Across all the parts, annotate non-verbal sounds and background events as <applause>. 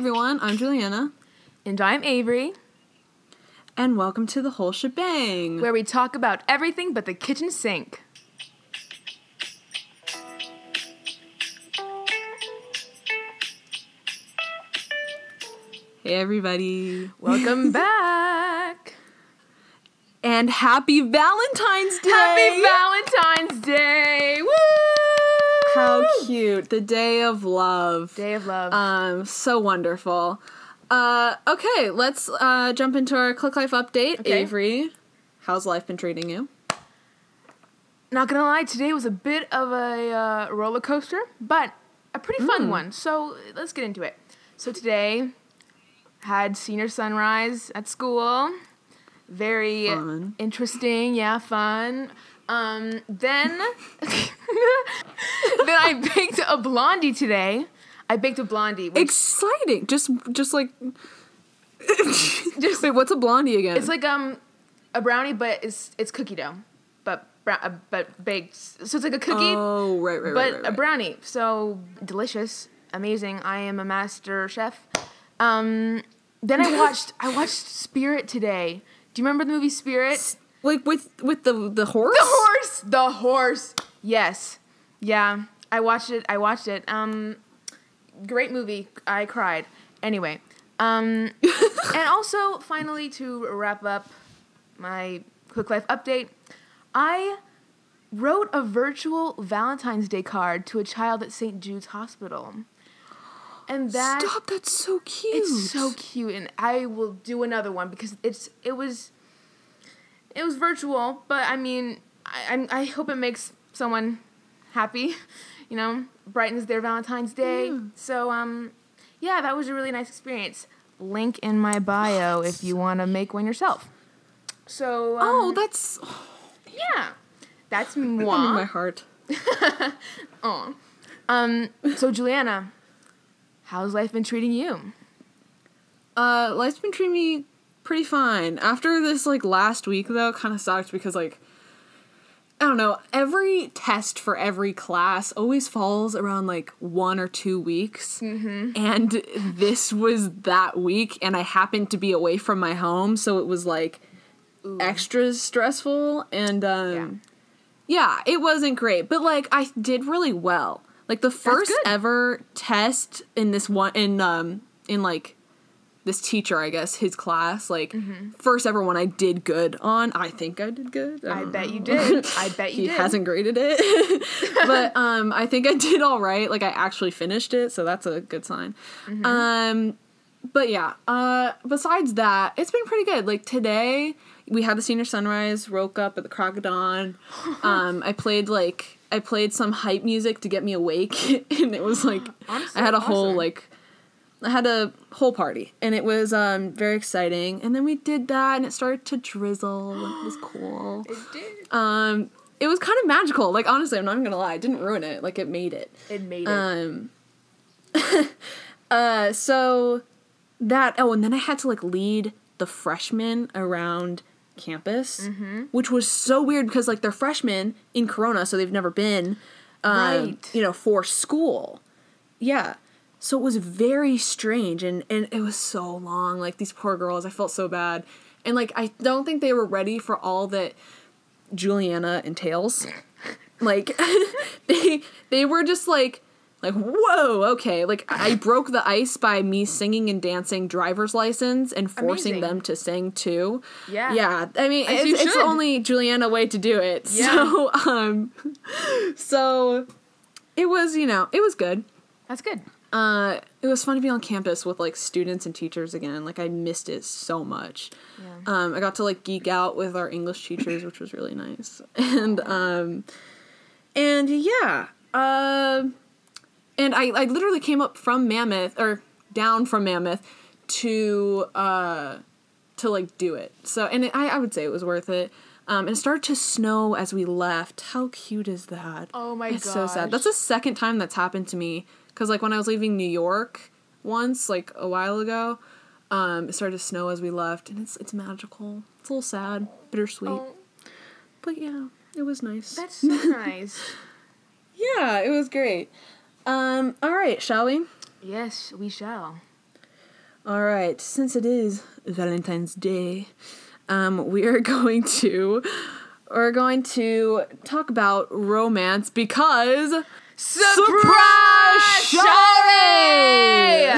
everyone, I'm Juliana, And I'm Avery, and welcome to the whole shebang. where we talk about everything but the kitchen sink. Hey everybody, Welcome <laughs> back. and happy Valentine's Day! Happy Valentine's Day. Woo! How cute! The day of love. Day of love. Um, so wonderful. Uh, okay, let's uh, jump into our Quick Life update. Okay. Avery, how's life been treating you? Not gonna lie, today was a bit of a uh, roller coaster, but a pretty fun Mm. one. So let's get into it. So today had senior sunrise at school. Very Fun. interesting, yeah, fun. Um, then <laughs> then I baked a blondie today. I baked a blondie. Which Exciting! Just, just like, just <laughs> <laughs> wait. What's a blondie again? it's like um a brownie, but it's it's cookie dough, but brown, uh, but baked. So it's like a cookie. oh, right, right, but right, right, a brownie. So delicious, amazing. I am a master chef. Um, then I watched I watched Spirit today. Do you remember the movie Spirit? Like with with the the horse. The horse, the horse. Yes, yeah. I watched it. I watched it. Um, great movie. I cried. Anyway, um, <laughs> and also finally to wrap up my quick life update, I wrote a virtual Valentine's Day card to a child at St. Jude's Hospital. And that Stop! That's so cute. it's so cute, and I will do another one because it's it was it was virtual, but I mean, I I'm, I hope it makes someone happy, <laughs> you know, brightens their Valentine's Day. So um, yeah, that was a really nice experience. Link in my bio if you want to make one yourself. So um, Oh, that's yeah, that's in my heart. <laughs> oh, Um, so Juliana, how's life been treating you? Uh, life's been treating me pretty fine. After this, like last week though, kind of sucked because like I don't know. Every test for every class always falls around like one or two weeks, mm-hmm. and this was that week, and I happened to be away from my home, so it was like extra stressful, and um, yeah, it wasn't great, but like I did really well. Like the first ever test in this one in um in like this teacher, I guess, his class, like first ever one I did good on. I think I did good. I don't bet know. you did. <laughs> I bet you did. he did. hasn't graded it, <laughs> but um, I think I did all right. Like I actually finished it, so that's a good sign. Mm-hmm. Um, but yeah. Uh, besides that, it's been pretty good. Like today, we had the senior sunrise. Woke up at the Crocodon. <laughs> Um, I played like I played some hype music to get me awake, and it was like Honestly, I had a whole like I had a whole party and it was um very exciting. And then we did that and it started to drizzle. it was <gasps> cool. It did. Um it was kind of magical. Like honestly, I'm not even gonna lie, it didn't ruin it. Like it made it. It made it. Um <laughs> uh so that oh and then I had to like lead the freshmen around campus, Mm-hmm. which was so weird because like they're freshmen in Corona, so they've never been um, Right. you know, for school. Yeah. So it was very strange and, and it was so long. Like these poor girls, I felt so bad. And like I don't think they were ready for all that Juliana entails. <laughs> like <laughs> they they were just like like whoa, okay. Like I broke the ice by me singing and dancing driver's license and forcing Amazing. them to sing too. Yeah. Yeah. I mean As it's, it's only Juliana way to do it. Yeah. So <laughs> um so it was, you know, it was good. That's good. Uh, it was fun to be on campus with like students and teachers again. Like I missed it so much. Yeah. Um, I got to like geek out with our English teachers, which was really nice. <laughs> And um, and yeah. Um, and I I literally came up from Mammoth or down from Mammoth to uh to like do it. So and it, I I would say it was worth it. Um, and it started to snow as we left. How cute is that? Oh my god. it's so sad. That's the second time that's happened to me. Cause like when I was leaving New York once, like a while ago, um, it started to snow as we left, and it's it's magical. It's a little sad, bittersweet, Oh, but yeah, it was nice. that's so <laughs> nice. yeah, it was great. Um, all right, shall we? Yes, we shall. All right, since it is Valentine's Day, um, we are <laughs> going to we're going to talk about romance because Surprise, Shawty!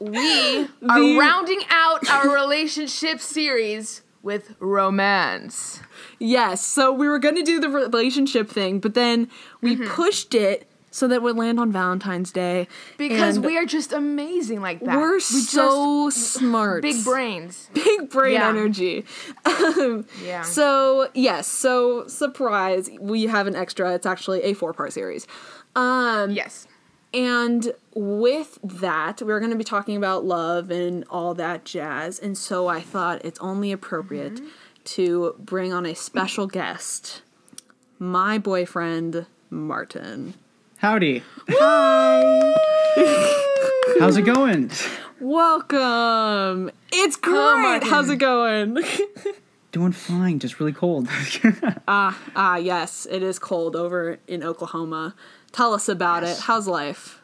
We <laughs> are The- rounding out our relationship series with romance. yes, so we were going to do the relationship thing, but then we Mm-hmm. pushed it so that would land on Valentine's Day Because and we are just amazing like that. we're we so smart, big brains. <laughs> big brain Yeah. energy. Um, <laughs> Yeah. So yes, so surprise, we have an extra. It's actually a four part series. Um, yes. and with that, we're going to be talking about love and all that jazz. And so I thought it's only appropriate Mm-hmm. to bring on a special guest, my boyfriend Martin. Howdy. Hi. How's it going? Welcome. It's great. Martin. How's it going? <laughs> Doing fine, just really cold. <laughs> Ah, ah, yes, it is cold over in Oklahoma. Tell us about Yes. it. How's life?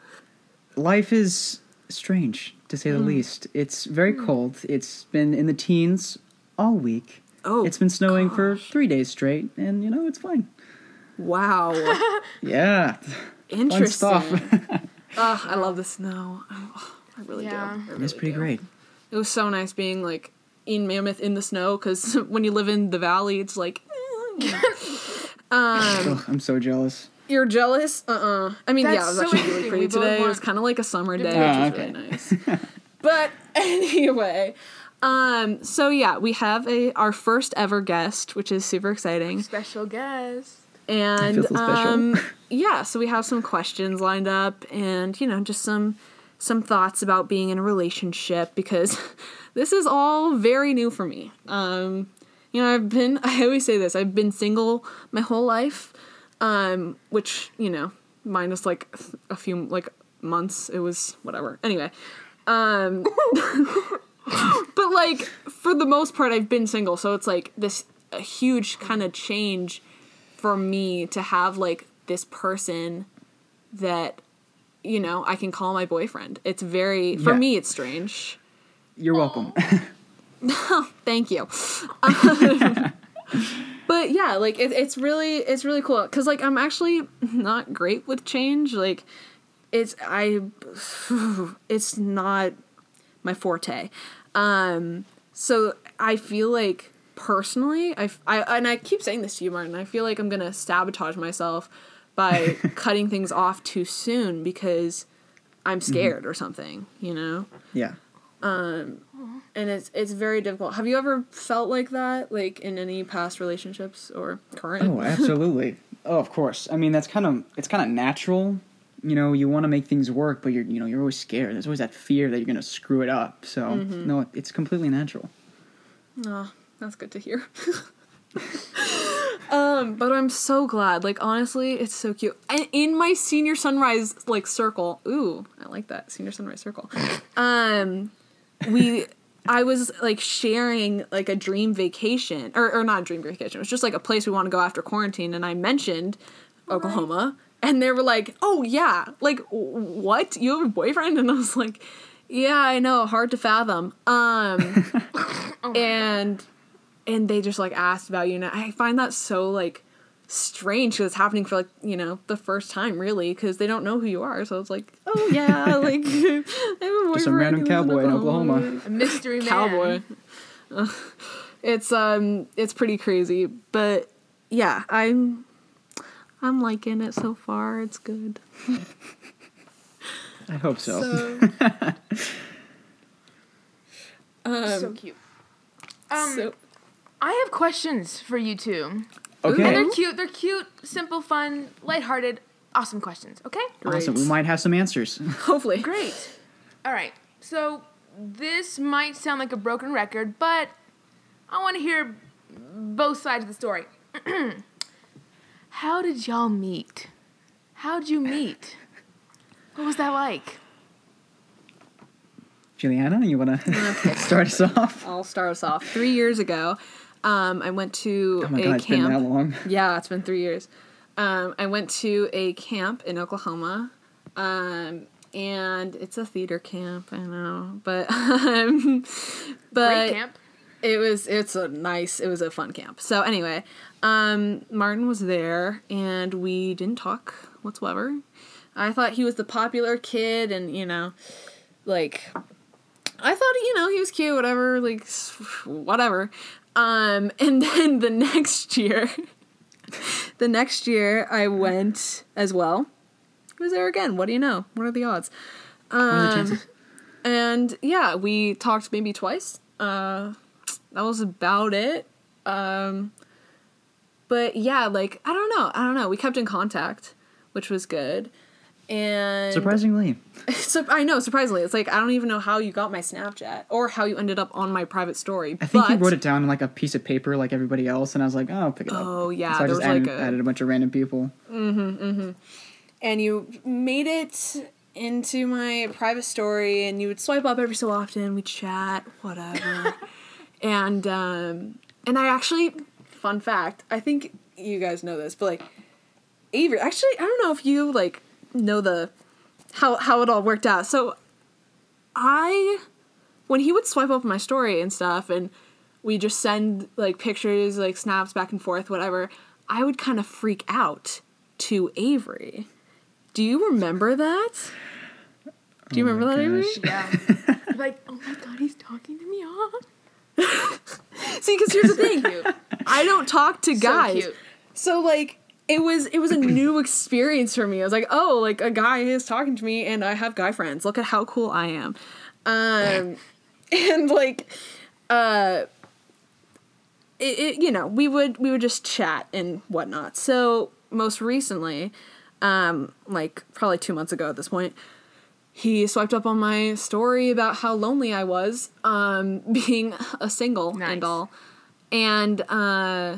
Life is strange, to say the Hmm. least. It's very cold. It's been in the teens all week. Oh, It's been snowing for three days straight, and you know, it's fine. wow, <laughs> Yeah. Fun interesting. <laughs> stuff. Ah, I love the snow. Oh, I really Yeah. do. I really it's pretty do. great. It was so nice being like in Mammoth in the snow because <laughs> when you live in the valley, it's like. eh, <laughs> um, Ugh, I'm so jealous. you're jealous? Uh uh I mean, yeah, That's it was so actually really interesting. pretty We both today. It was kind of like a summer day, Ah, which was okay. really nice. but anyway, um, so yeah, we have a our first ever guest, which is super exciting. Special guest. And so um, <laughs> yeah, so we have some questions lined up, and you know, just some some thoughts about being in a relationship because <laughs> this is all very new for me. Um, you know, I've been <laughs> I always say this I've been single my whole life, um, which you know, minus like a few like months, it was whatever. Anyway, um, but like for the most part, I've been single, so it's like this a huge kind of change for me to have like this person that you know I can call my boyfriend. It's very for Yeah. me it's strange. You're welcome. <laughs> Thank you. Um, <laughs> but yeah, like it, it's really it's really cool because like I'm actually not great with change. Like it's I <sighs> it's not my forte. Um, so I feel like personally, I, I and I keep saying this to you, Martin. I feel like I'm gonna sabotage myself by <laughs> cutting things off too soon because I'm scared or something. You know yeah. Um, and it's it's very difficult. Have you ever felt like that, like in any past relationships or current? Oh, absolutely. <laughs> oh, of course. I mean, that's kind of it's kind of natural. You know, you want to make things work, but you're you know you're always scared. There's always that fear that you're gonna screw it up. So Mm-hmm. no, it's completely natural. Oh, that's good to hear. <laughs> um, but I'm so glad. Like honestly, it's so cute. And in my senior sunrise like circle, ooh, I like that senior sunrise circle. Um, we, I was like sharing like a dream vacation, or or not a dream vacation. It was just like a place we want to go after quarantine, and I mentioned Oklahoma, and they were like, "Oh yeah, like what? You have a boyfriend?" And I was like. Yeah, I know, hard to fathom. Um <laughs> and and they just like asked about you and i find that so like strange because it's happening for like you know the first time really because they don't know who you are so it's like oh <laughs> yeah like <laughs> I have a Just some boyfriend random cowboy in Oklahoma. A mystery <laughs> man. cowboy it's um it's pretty crazy but yeah i'm i'm liking it so far it's good I hope so. so um so cute. Um, so I have questions for you two. And they're cute. They're cute, simple, fun, lighthearted, awesome questions. Okay. Awesome. We might have some answers. <laughs> hopefully Great. All right. So this might sound like a broken record, but I want to hear both sides of the story. <clears throat> How did y'all meet? How'd you meet? What was that like? Juliana, you want to <laughs> start us off? I'll start us off. Three years ago, um, I went to Oh my a god, it's been camp. that long. Yeah, it's been three years. Um, I went to a camp in Oklahoma, um, and it's a theater camp. I know, but <laughs> um, but Great camp. it was it's a nice it was a fun camp so anyway um martin was there and we didn't talk whatsoever i thought he was the popular kid and you know like i thought you know he was cute whatever like whatever um <laughs> and then the next year <laughs> the next year i went as well he was there again what do you know what are the odds What are the um, chances? and yeah, we talked maybe twice. Uh, that was about it. Um, but yeah, like I don't know, I don't know. We kept in contact, which was good. And Surprisingly, <laughs> so, I know, surprisingly, it's like I don't even know how you got my Snapchat or how you ended up on my private story. I think but, you wrote it down on like a piece of paper, like everybody else, and I was like, "Oh, I'll pick it up." Oh yeah, so I just added, like a added a bunch of random people. Mm-hmm. And you made it into my private story and you would swipe up every so often we'd chat whatever <laughs> and um and i actually fun fact i think you guys know this but like avery actually i don't know if you like know the how how it all worked out so i when he would swipe up my story and stuff and we just send like pictures like snaps back and forth whatever i would kind of freak out to avery do you remember that do you Oh remember my that avery gosh. Yeah. <laughs> like, oh my god, he's talking to me. Oh. <laughs> see because here's the <laughs> thing Cute. i don't talk to So guys cute. so like it was it was a <clears throat> new experience for me. I was like oh like a guy is talking to me and i have guy friends. Look at how cool i am. Um <laughs> and like uh it, it, you know we would we would just chat and whatnot. So most recently um like probably two months ago at this point he swiped up on my story about how lonely i was um <laughs> being a single Nice. and all. And uh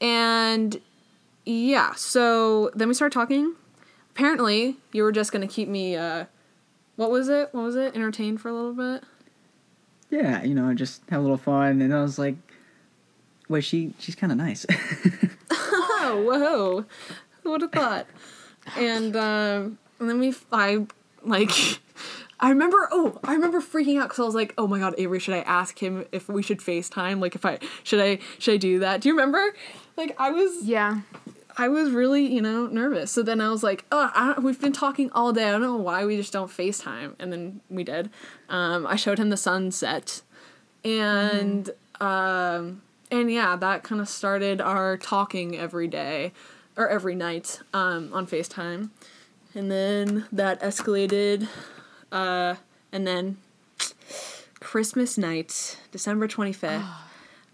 and yeah so then we started talking. Apparently you were just gonna keep me uh what was it? What was it? Entertained for a little bit? Yeah, you know, just have a little fun, and I was like, "Wait, she she's kind of nice." <laughs> oh whoa. Who would have thought? And um and then we i like <laughs> i remember oh i remember freaking out because i was like oh my god avery should i ask him if we should facetime? Like if i should i should i do that? Do you remember? Like i was Yeah. I was really, you know, nervous. So then I was like, oh, we've been talking all day. I don't know why we just don't FaceTime. And then we did. Um, I showed him the sunset. And, um, and yeah, that kind of started our talking every day or every night um, on FaceTime. And then that escalated. Uh, and then Christmas night, December 25th.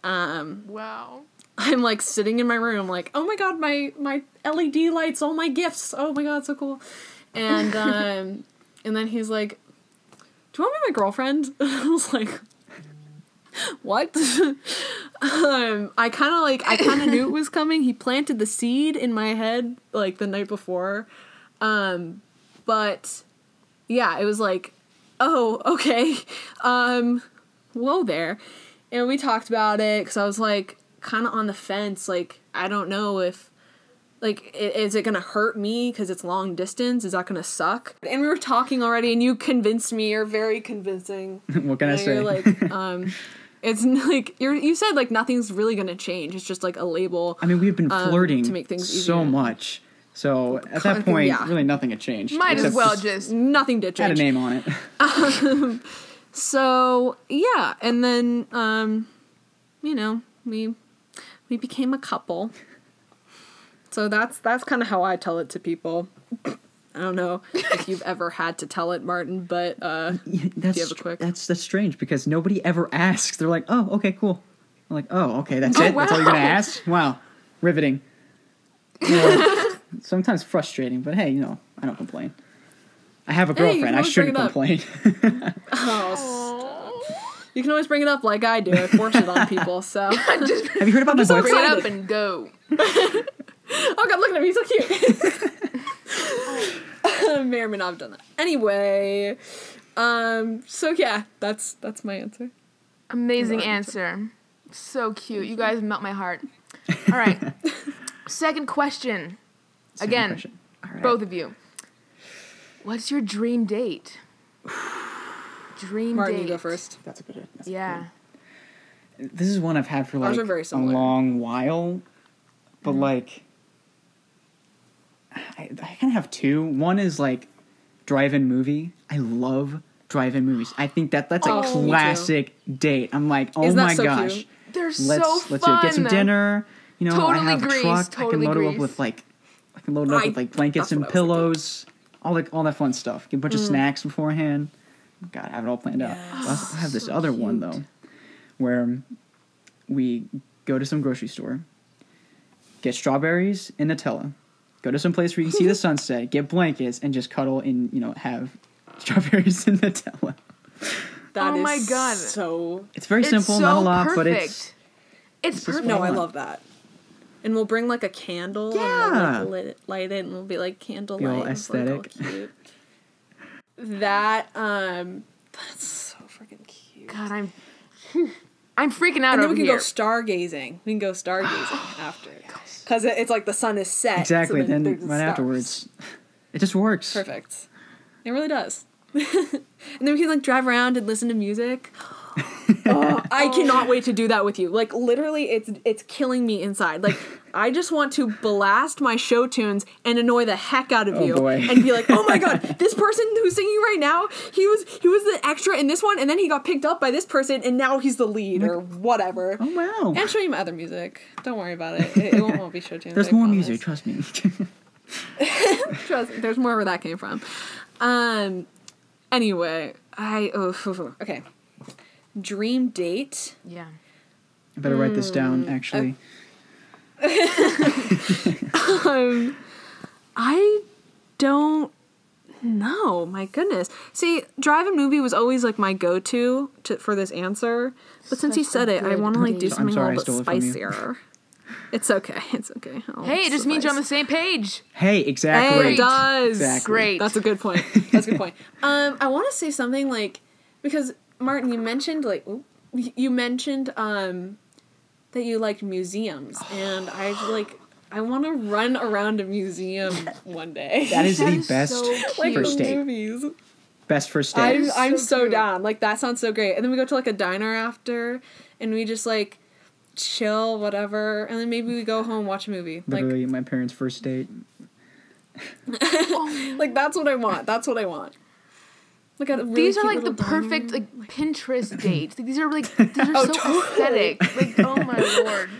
um, Wow. I'm like sitting in my room, like, oh my god, my my LED lights, all my gifts. Oh my god, so cool. And <laughs> um, and then he's like, "Do you want to be my girlfriend?" <laughs> I was like, "What?" <laughs> um, I kind of like I kind of knew it was coming. He planted the seed in my head like the night before, um, but yeah, it was like, oh okay, um, whoa there, and we talked about it because I was like kind of on the fence. Like I don't know if like is it gonna hurt me because it's long distance? Is that gonna suck? And we were talking already, and you convinced me. You're very convincing. <laughs> what can I And say? You're like, <laughs> um, it's like you're you said like nothing's really gonna change. It's just like a label. I mean, we've been um, flirting to make things so easier. much, so at that <laughs> point, yeah. really nothing had changed. Might as well just. Nothing did add a name on it. So yeah, and then um, you know we we became a couple. So that's that's kind of how I tell it to people. I don't know if you've <laughs> ever had to tell it, Martin, but uh, Yeah, that's have a quick- that's that's strange because nobody ever asks. They're like, "Oh, okay, cool." I'm like, "Oh, okay, that's it. That's all you're gonna ask." Wow, riveting. <laughs> You sometimes frustrating, but hey, you know, I don't complain. I have a girlfriend. can I shouldn't complain. <laughs> oh, you can always bring it up like I do. I force it on people. So just have you heard about my so bring it up and go. oh god, look at him, he's so cute. May or may not have done that. Anyway, um, so yeah, that's that's my answer. Amazing Right. answer. So cute. You guys melt my heart. All right. Second question. Second Again, question. All right. both of you. What's your dream date? Dream Martin, date. you go first. That's a good. That's Yeah. good- This is one I've had for like are very a long while, but Mm-hmm. like, I, I kind of have two. One is like drive-in movie. I love drive-in movies. I think that that's a Oh, classic date. I'm like, oh Isn't my so gosh. cute? They're let's so let's fun. get some dinner. You know, Totally I have Grease, a truck. I can load it up with like, I can load it up I- with like blankets and what thinking. pillows, all like all that fun stuff. Get a Mm. bunch of snacks beforehand. God, I have it all planned out. I have this so other one though, where we go to some grocery store, get strawberries and Nutella, go to some place where you can see the <laughs> sunset, get blankets, and just cuddle and you know have <laughs> strawberries and Nutella. That Oh is my God. so. It's very It's simple, so not a lot, perfect. but it's it's just perfect. No, I love that. And we'll bring like a candle. And Yeah. we'll, like, lit, light it, and we'll be like candle Be all light. It's, like, all aesthetic. cute. <laughs> that um, that's so freaking cute. God, I'm <laughs> I'm freaking out and then over we can here. go stargazing. We can go stargazing <gasps> after, because it, it's like the sun is set. so exactly. then right stars. afterwards, it just works. Perfect. It really does. <laughs> and then we can like drive around and listen to music. Oh, I cannot wait to do that with you. Like literally, it's it's killing me inside. Like <laughs> I just want to blast my show tunes and annoy the heck out of Oh, you, boy. and be like, "Oh my god, <laughs> this person who's singing right now, he was he was the extra in this one, and then he got picked up by this person, and now he's the lead or whatever." Oh wow. And show you my other music. Don't worry about it. It, it won't, won't be show tunes. There's I more promise. music, trust me. <laughs> Trust me, there's more where that came from. Um. Anyway, I oh okay. Dream date. yeah. I better write this Hmm. down. Actually, <laughs> Um, I don't know. My goodness. See, drive-in movie was always like my go-to for this answer, but since you said it, I want to like do something sorry, a I little bit stole it spicier. It's okay. It's okay. I'll Hey, it just means you're on the same page. hey, Hey, exactly. it does. Exactly. Great. That's a good point. That's a good point. <laughs> Um, I want to say something like because Martin, you mentioned like oop, you mentioned um that you liked museums, <sighs> and I like I want to run around a museum <laughs> one day. That is That the is best so like first the date. movies. Best first date. I'm I'm so so down. Like that sounds so great. And then we go to like a diner after, and we just like chill, whatever, and then maybe we go home watch a movie. Like Literally, my parents' first date. <laughs> like that's what I want. That's what I want. Like a really These are like the perfect room. like Pinterest <laughs> dates. Like, these are like these <laughs> are Oh, so totally. aesthetic. Like oh my <laughs> lord.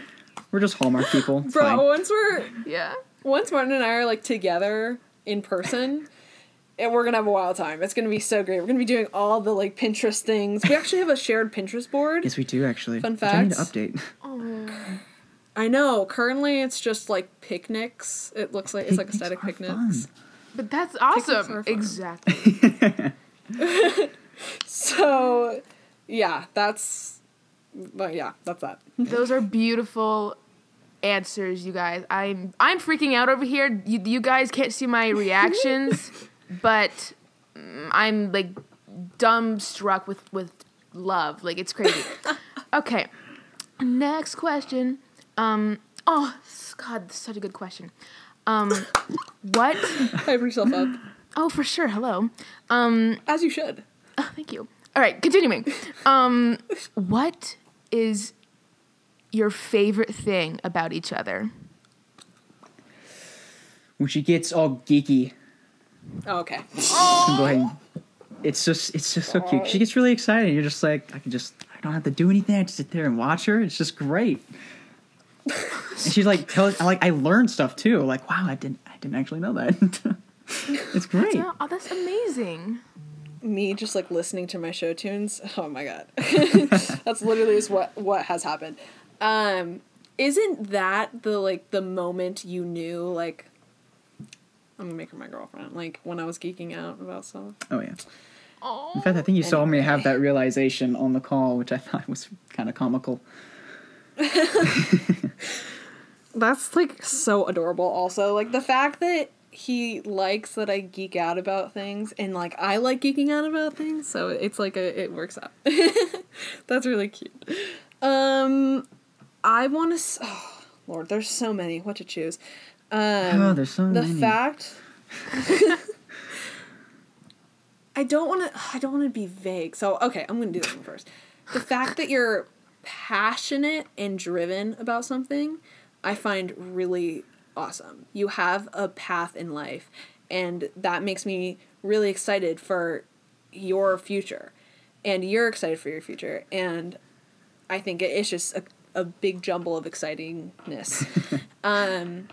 We're just Hallmark people. It's Bro, fine. once we're Yeah. once Martin and I are like together in person, and we're gonna have a wild time. It's gonna be so great. We're gonna be doing all the like Pinterest things. We actually have a shared Pinterest board. Yes, we do actually. Fun Which I need to update. Oh. I know. Currently, it's just like picnics. It looks like it's like Picnics aesthetic are picnics. But that's Picnics awesome. are fun. Exactly. <laughs> So, yeah, that's. But yeah, that's that. Those are beautiful answers, you guys. I'm I'm freaking out over here. You, you guys can't see my reactions, <laughs> but mm, I'm like dumb struck with with love. Like it's crazy. <laughs> Okay. Next question. Um oh god, such a good question. Um what Hype yourself up Oh, for sure. Hello. Um as you should. Oh, thank you. All right, continuing. Um, <laughs> what is your favorite thing about each other? When she gets all geeky, Oh, okay. can go ahead. And, it's just it's just so cute. She gets really excited. You're just like I can just I don't have to do anything. I just sit there and watch her. It's just great. and she's like tells I like I learned stuff too. Like wow, I didn't I didn't actually know that. <laughs> <laughs> it's great. Yeah, oh, that's amazing. Me just like listening to my show tunes. <laughs> Oh my god, <laughs> that's literally just what what has happened. Um, isn't that the like the moment you knew like I'm gonna make her my girlfriend? Like when I was geeking out about stuff. Oh yeah. In Oh, fact, I think you saw me have that realization on the call, which I thought was kind of comical. That's like so adorable. Also, like the fact that he likes that I geek out about things, and like I like geeking out about things, so it's like a it works out. <laughs> That's really cute. Um, I want to. S- oh, Lord, there's so many. What to choose? Um, Oh, there's so the many. fact. <laughs> I don't want to. I don't want to be vague. So okay, I'm gonna do this one first. The fact that you're passionate and driven about something, I find really awesome. You have a path in life, and that makes me really excited for your future, and you're excited for your future, and I think it- it's just a, a big jumble of excitingness. <laughs> um,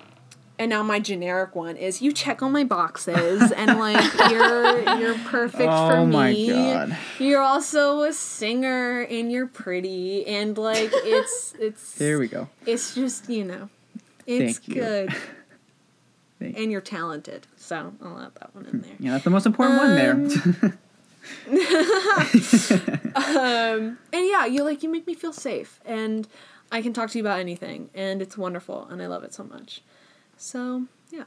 and now my generic one is you check all my boxes and like <laughs> you're you're perfect for Oh my me. You're also a singer and you're pretty and like it's it's There we go. it's just you know it's Thank you. good <laughs> Thank and you're talented so I'll add that one in there. Yeah, that's the most important one there. <laughs> <laughs> um, and yeah, you like you make me feel safe, and I can talk to you about anything, and it's wonderful, and I love it so much. So yeah,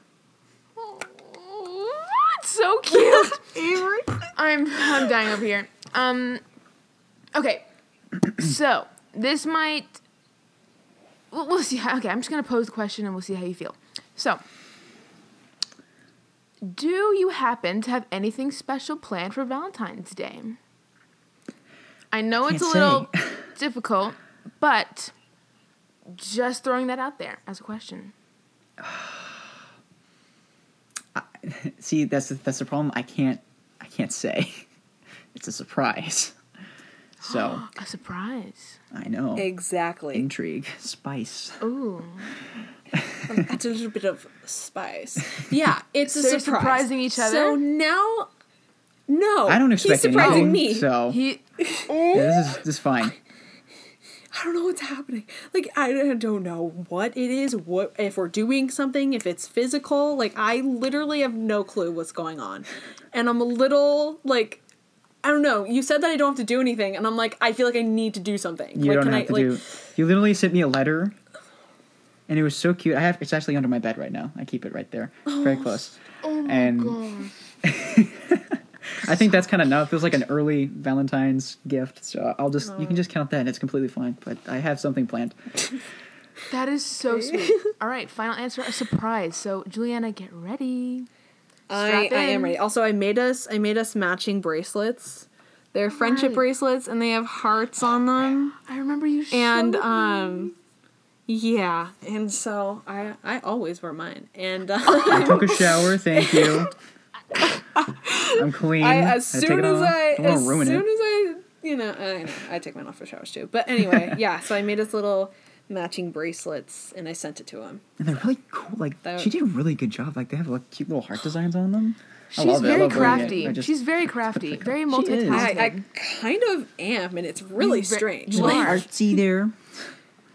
It's so cute. Avery. I'm I'm dying over here. Um okay. so, this might we'll, we'll see how okay, I'm just going to pose the question and we'll see how you feel. So, do you happen to have anything special planned for Valentine's Day? I know it's a little say. <laughs> difficult, but just throwing that out there as a question. <sighs> <laughs> See, that's the, that's the problem. I can't I can't say. <laughs> It's a surprise. So <gasps> A surprise. I know exactly. intrigue, <laughs> spice. Ooh. <laughs> That's a little bit of spice. Yeah, it's a So you're surprise. surprising each other? So now, no, I don't expect he's surprising anything. me. So He yeah, this is this is fine. I don't know what's happening. Like I don't know what it is. What if we're doing something? If it's physical? Like I literally have no clue what's going on, and I'm a little like. I don't know. You said that I don't have to do anything, and I'm like, I feel like I need to do something. You like, don't can have I to like? do. You literally sent me a letter, and it was so cute. I have it's actually under my bed right now. I keep it right there, oh, very close. Oh my And- god. <laughs> I think that's kind of enough. It was like an early Valentine's gift, so I'll just you can oh. just count that. and It's completely fine. But I have something planned. <laughs> That is so sweet. <laughs> All right, final answer a surprise. So, Juliana, get ready. I, I am ready. Also, I made us I made us matching bracelets. They're friendship Right. bracelets, and they have hearts on them. I remember you and showed me. um yeah and so i i always wear mine and uh, <laughs> I took a shower. <laughs> Thank you. I'm clean. I, as I soon as off. i as ruin soon it. as i you know I, know, I take mine off for showers too but anyway <laughs> yeah so i made us little matching bracelets and i sent it to him And they're really cool. Like That- she did a really good job. Like they have like cute little heart oh. designs on them. I She's love it. I very love wearing it. crafty. I just- She's very crafty. Very She is. I, I kind of am and it's really You ve- strange you Little like, artsy there.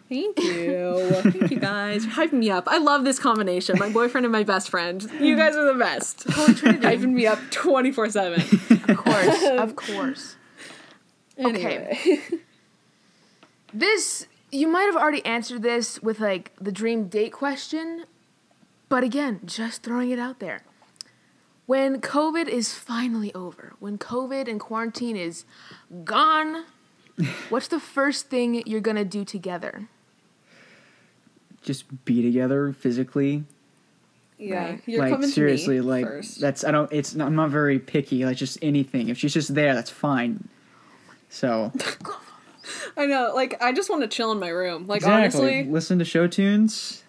thank you thank you guys <laughs> You're hyping me up i love this combination my boyfriend and my best friend you guys are the best <laughs> hyping me up 24-7 of course, <laughs> of course. Anyway. This you might have already answered this with like the dream date question, but again, just throwing it out there. When COVID is finally over, when COVID and quarantine is gone, <laughs> what's the first thing you're gonna do together? Just be together physically. Yeah, Right. you're like coming seriously, to me like first. that's I don't. It's not, I'm not very picky. Like just anything. If she's just there, that's fine. So <laughs> I know, like I just want to chill in my room. Like exactly, honestly, listen to show tunes.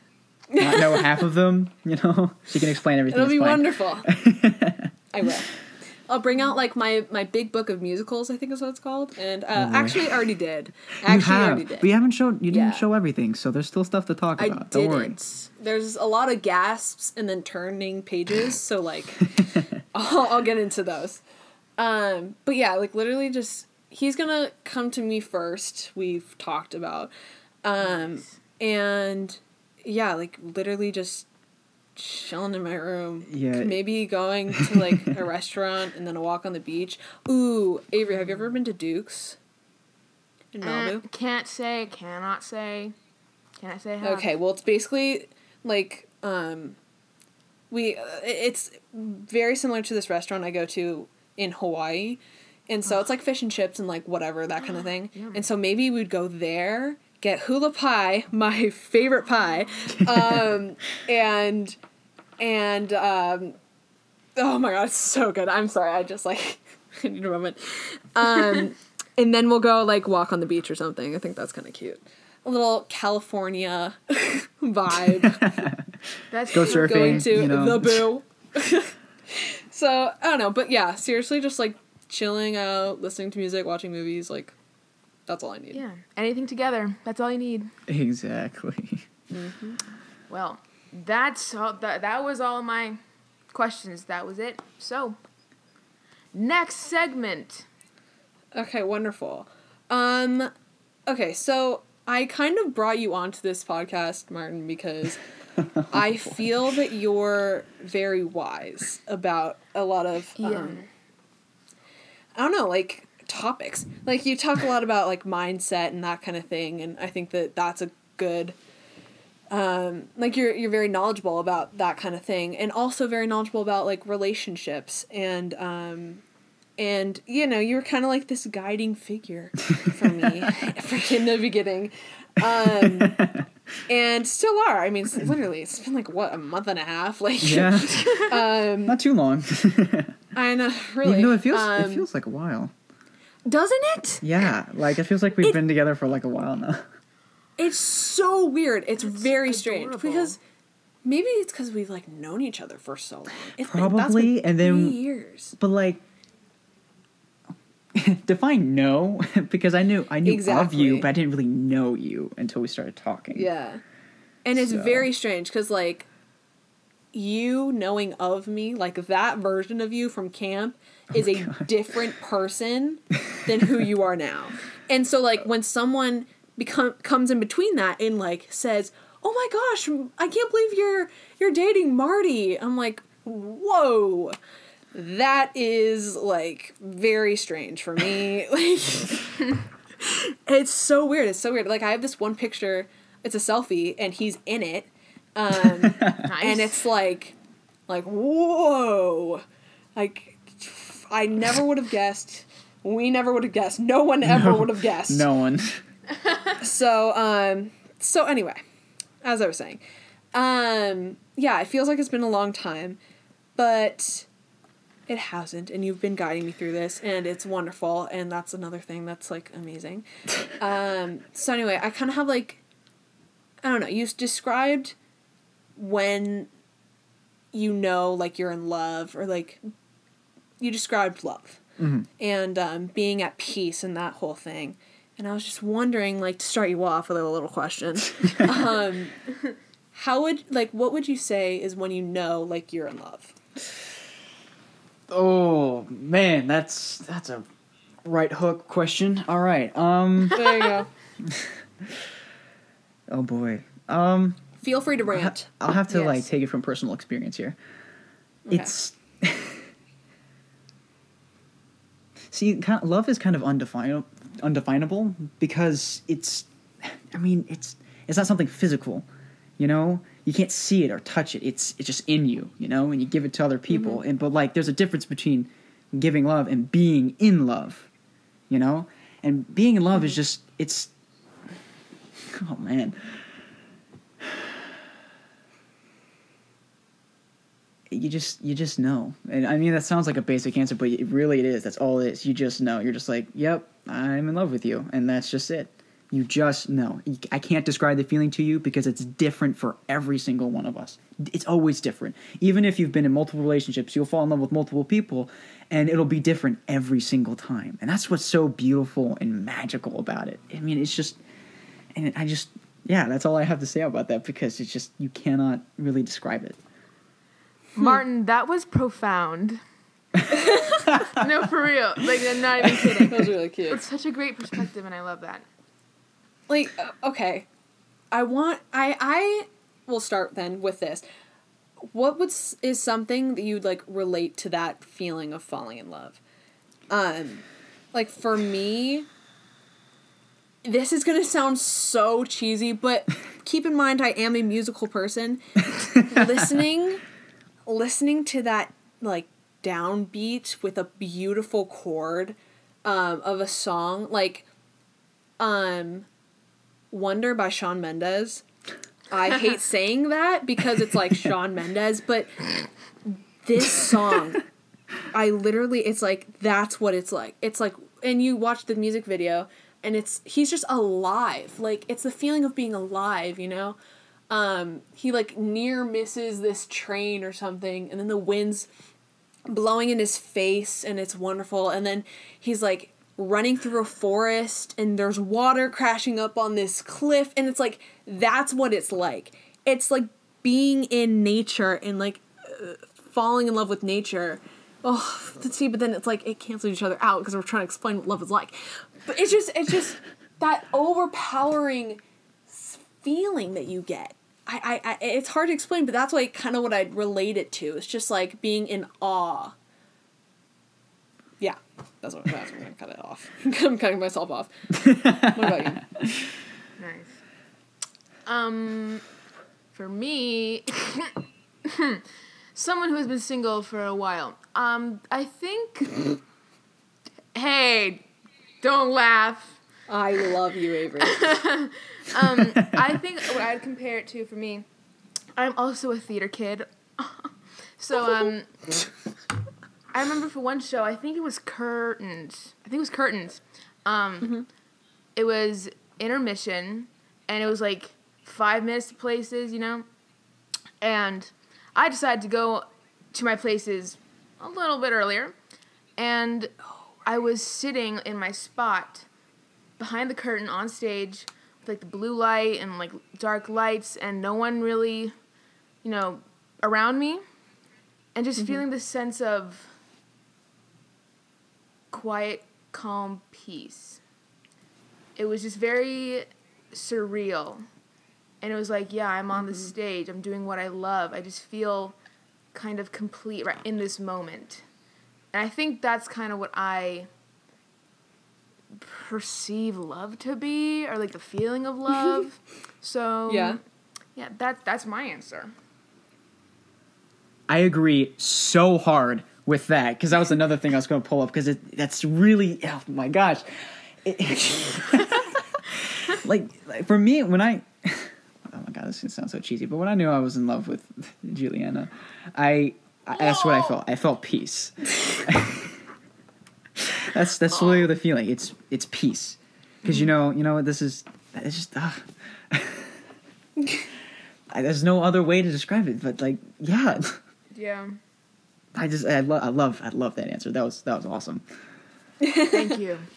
Not know <laughs> half of them, you know. She can explain everything. it'll be fine. wonderful. <laughs> I will. I'll bring out like my my big book of musicals. I think is what it's called. And uh, Oh, actually, I already did. You Actually, already have. did. We haven't showed. You didn't Yeah. show everything, so there's still stuff to talk I about. Don't worry. didn't. There's a lot of gasps and then turning pages. So like, <laughs> I'll, I'll get into those. Um, but yeah, like literally, just he's gonna come to me first. We've talked about, um, and yeah, like literally just chilling in my room. Yeah. Maybe going to like a <laughs> restaurant and then a walk on the beach. Ooh, Avery, have you ever been to Duke's in Malibu? Eh, can't say, cannot say. Can I say how? Okay, well, it's basically like um, we. Uh, it's very similar to this restaurant I go to in Hawaii, and so it's like fish and chips and like whatever that kind of thing. Yum. And so maybe we'd go there, get hula pie, my favorite pie, um, <laughs> and and um, oh my god, it's so good. I'm sorry, I just like <laughs> I need a moment. Um, and then we'll go like walk on the beach or something. I think that's kind of cute. A little California <laughs> vibe. That's Go cute. surf- going Surfing, to you know. the boo. so I don't know, but yeah, seriously, just like chilling out, listening to music, watching movies, like that's all I need. Yeah, anything together. That's all you need. <laughs> Exactly. Well, that's all. That that was all my questions. That was it. So, next segment. Okay, wonderful. Um, okay, so I kind of brought you onto this podcast, Martin, because <laughs> I feel that you're very wise about a lot of um, Yeah. I don't know, like topics. Like you talk a lot about like mindset and that kind of thing, and I think that that's a good. Um, like you're you're very knowledgeable about that kind of thing, and also very knowledgeable about like relationships and um, and you know you're kind of like this guiding figure for me <laughs> <laughs> in the beginning, um, and still are. I mean, literally, it's been like what a month and a half. Like, Yeah. <laughs> um, Not too long. I know, <laughs> really. You know, it feels Um, it feels like a while. doesn't it? Yeah, like it feels like we've It- been together for like a while now. <laughs> It's so weird. It's very strange because maybe it's because we've like known each other for so long. It's been- that's Probably, been and then- years. But like <laughs> define no because I knew I knew of you, but I didn't really know you until we started talking. Yeah, and it's So- very strange because like you knowing of me, like that version of you from camp, oh is a <laughs> different person than who you are now. And so like when someone become comes in between that and like says, "Oh my gosh, I can't believe you're you're dating Marty," I'm like, "Whoa." That is like very strange for me. <laughs> Like it's so weird. It's so weird. Like I have this one picture. It's a selfie, and he's in it, um, <laughs> Nice. and it's like, like whoa, like I never would have guessed. We never would have guessed. No one ever No. would have guessed. No one. <laughs> So um, so anyway, as I was saying, um, yeah, it feels like it's been a long time, but it hasn't, and you've been guiding me through this, and it's wonderful, and that's another thing that's like amazing. <laughs> Um, so anyway, I kind of have like, I don't know. You described when you know like you're in love, or like you described love Mhm. and um, being at peace and that whole thing. And I was just wondering, like, to start you off with a little question, <laughs> um, how would like what would you say is when you know like you're in love? Oh man, that's that's a right hook question. All right. Um. There you go. <laughs> Oh boy. Um. Feel free to I'll ha- rant. I'll have to Yes. like take it from personal experience here. Okay. It's <laughs> see, kind of, love is kind of undefinable, undefinable because it's. I mean, it's it's not something physical, you know. You can't see it or touch it. It's it's just in you, you know, and you give it to other mm-hmm. people. And but like, there's a difference between giving love and being in love, you know. And being in love is mm-hmm. just it's. Oh man. You just you just know. And i mean that sounds like a basic answer but it really it is. That's all it is. You just know. You're just like yep i'm in love with you. And that's just it. You just know. I can't describe the feeling to you because it's different for every single one of us. It's always different. Even if you've been in multiple relationships you'll fall in love with multiple people and it'll be different every single time. And that's what's so beautiful and magical about it. I mean it's just and i just yeah that's all i have to say about that because it's just you cannot really describe it Martin, that was profound. <laughs> no, for real. Like, I'm not even kidding. That was really cute. It's such a great perspective, and I love that. like uh, okay i want i i will start then with this what would is something that you'd like relate to that feeling of falling in love um like for me this is gonna sound so cheesy but keep in mind i am a musical person <laughs> listening listening to that like downbeat with a beautiful chord um, of a song like um Wonder by Shawn Mendes. I hate <laughs> saying that because it's like Shawn Mendes, but this song I literally, it's like that's what it's like. It's like, and you watch the music video, and it's he's just alive. Like it's the feeling of being alive, you know. Um, he like near misses this train or something, and then the wind's blowing in his face, and it's wonderful. And then he's like running through a forest, and there's water crashing up on this cliff, and it's like that's what it's like. It's like being in nature and like uh, falling in love with nature. Oh, see, but then it's like it cancels each other out because we're trying to explain what love is like. But it's just, it's just that overpowering feeling that you get. I, I, I it's hard to explain, but that's like kind of what I'd relate it to. It's just like being in awe. Yeah, that's what that's what I'm gonna cut it off. <laughs> I'm cutting myself off. <laughs> What about you? Nice. Um, for me, <laughs> someone who has been single for a while. Um, I think. hey, don't laugh. I love you, Avery. Um, <laughs> I think what I'd compare it to for me, I'm also a theater kid. <laughs> so um, I remember for one show, I think it was Curtains. I think it was Curtains. Um, it was intermission, and it was like five minutes to places, you know. And I decided to go to my places a little bit earlier, and I was sitting in my spot behind the curtain on stage like the blue light and like dark lights and no one really you know around me. And just mm-hmm. feeling this sense of quiet calm peace. It was just very surreal. And it was like yeah i'm on the mm-hmm. stage. I'm doing what i love. I just feel kind of complete right in this moment. And i think that's kind of what i perceive love to be or like the feeling of <laughs> love. so Yeah. Yeah, that that's my answer. I agree so hard with that because that was another thing I was going to pull up because that's really oh my gosh, It- <laughs> like, like for me when I <laughs> oh my god this sounds so cheesy but when I knew I was in love with Juliana, I, I that's what I felt I felt peace. That's that's really the feeling it's it's peace because you know you know what this is it's just ah. <laughs> I, there's no other way to describe it but like yeah. Yeah. I just I, lo- I love I love that answer. That was that was awesome. Thank you. <laughs>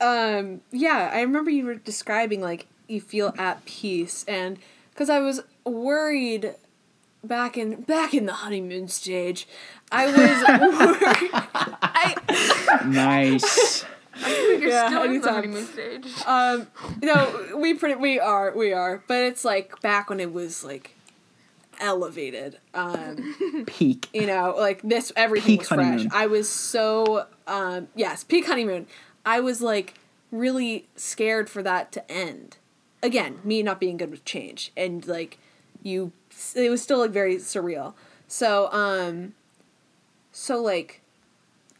um yeah i remember you were describing like you feel at peace and because i was worried back in back in the honeymoon stage i was <laughs> worried I Nice. <laughs> think you're Yeah, still in the anytime. honeymoon stage. um no we pretty we are we are but it's like back when it was like elevated um Peak. you know like this everything Peak was fresh honeymoon. i was so um yes peak honeymoon i was like really scared for that to end again me not being good with change and like you it was still like very surreal so um so like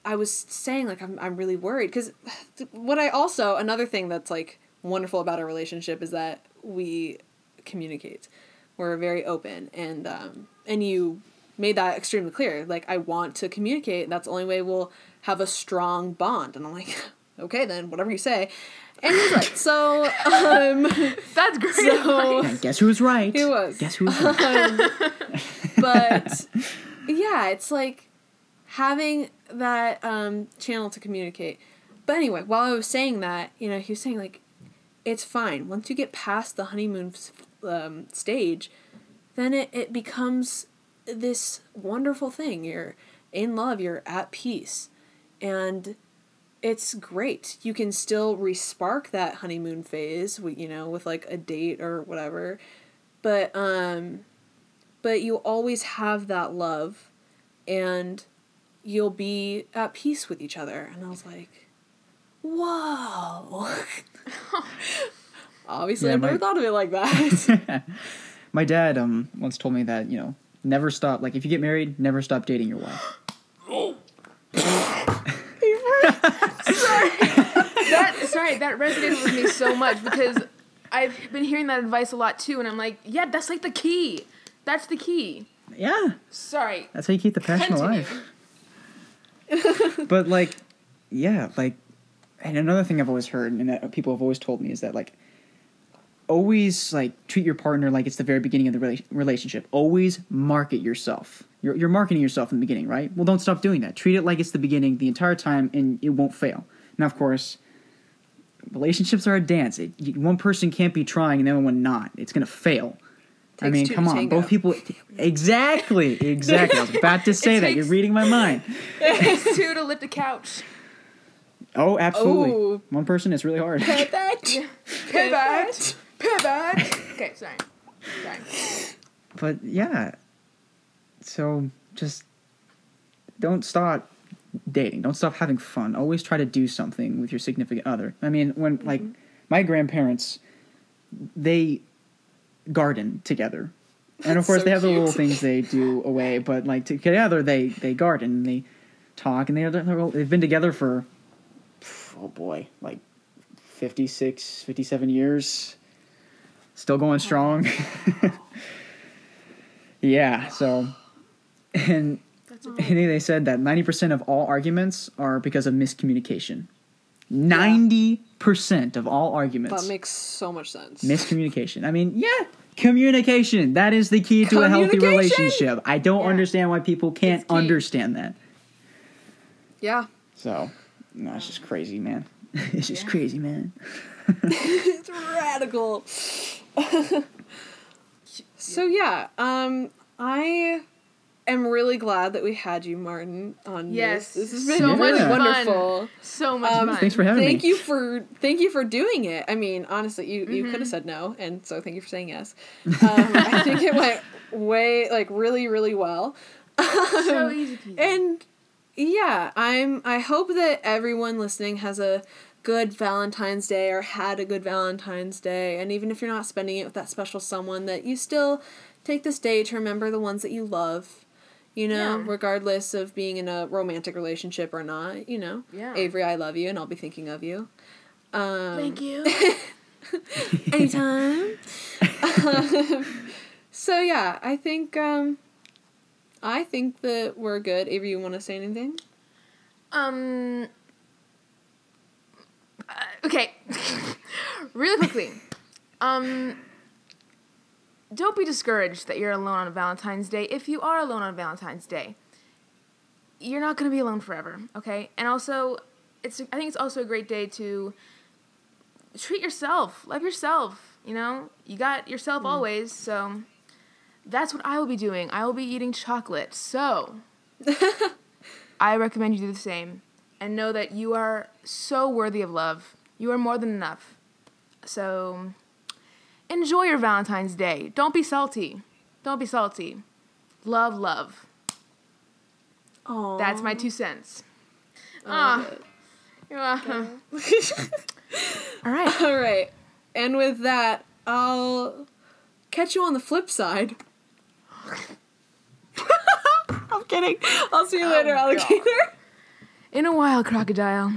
i was saying like i'm, I'm really worried because <sighs> what i also another thing that's like wonderful about our relationship is that we communicate we're very open and um and you made that extremely clear like i want to communicate that's the only way we'll have a strong bond and i'm like <laughs> okay then whatever you say and he's right so um <laughs> That's great. so Yeah, guess who's right? He was. Guess who's <laughs> right? but yeah, it's like having that um, channel to communicate. But anyway, while I was saying that, you know, he was saying like, it's fine once you get past the honeymoon um, stage, then it it becomes this wonderful thing. You're in love. You're at peace, and it's great. You can still respark that honeymoon phase, you know, with like a date or whatever. But um but you always have that love and you'll be at peace with each other. And I was like, "Whoa." <laughs> Obviously, Yeah, I've never thought of it like that. <laughs> My dad um once told me that you know never stop like if you get married never stop dating your wife. that sorry, that resonated with me so much because I've been hearing that advice a lot too, and I'm like, yeah, that's like the key. That's the key. Yeah, Sorry. that's how you keep the passion Continue. alive. <laughs> but like, yeah, like, and another thing I've always heard and that people have always told me is that like, always like treat your partner like it's the very beginning of the rela- relationship. Always market yourself. You're, you're marketing yourself in the beginning, right? Well, don't stop doing that. Treat it like it's the beginning the entire time, and it won't fail. Now, of course, relationships are a dance. It, one person can't be trying and the other one not. It's gonna fail. I mean, come on, both people. Exactly, exactly. I was about to say that. You're reading my mind. <laughs> Takes two to lift a couch. Oh, absolutely. Oh. One person is really hard. Pivot. <laughs> Pivot. Pivot. Okay, sorry. Sorry. but yeah, so just don't stop dating. Don't stop having fun. Always try to do something with your significant other. I mean, when like mm-hmm. my grandparents, they garden together, and of course so they have the little things they do <laughs> away. But like together, they they garden and they talk, and they they've been together for oh boy, like 56, 57 years. Still going strong. <laughs> yeah, so and That's <laughs> and they said that 90% of all arguments are because of miscommunication. 90% of all arguments. That makes so much sense. miscommunication. I mean, yeah, communication. That is the key to a healthy relationship. I don't Yeah. understand why people can't understand that. yeah. So, no, it's just crazy, man. <laughs> it's just Yeah. crazy, man. <laughs> <laughs> it's radical. so yeah, um, I am really glad that we had you, Martin, on Yes, this. This has been so really much fun. wonderful. so much Um, fun. Thanks for having Thank me. you for thank you for doing it. I mean, honestly, you, you Mm-hmm. could have said no, and so thank you for saying yes. Um, I <laughs> think it went way like really really well. so easy peasy. And yeah, I'm I hope that everyone listening has a good Valentine's Day or had a good Valentine's Day and even if you're not spending it with that special someone that you still take this day to remember the ones that you love. You know, Yeah. regardless of being in a romantic relationship or not, you know. Yeah. Avery, I love you and I'll be thinking of you. Um Thank you. <laughs> anytime. Um, <laughs> so yeah, I think um I think that we're good. Avery, you want to say anything? Um. uh, okay. <laughs> really quickly. Um. Don't be discouraged that you're alone on Valentine's Day. If you are alone on Valentine's Day, you're not going to be alone forever, okay? And also, it's I think it's also a great day to treat yourself, love yourself. You know, you got yourself mm. always, so that's what I will be doing. I will be eating chocolate. So, <laughs> I recommend you do the same and know that you are so worthy of love. You are more than enough. So enjoy your Valentine's Day. Don't be salty. Don't be salty. Love, love. Oh, That's my two cents. Ah. Ah. <laughs> <laughs> All right. <laughs> All right, and with that, I'll catch you on the flip side. I'm kidding. I'll see you later, Oh, God. alligator. In a while, crocodile.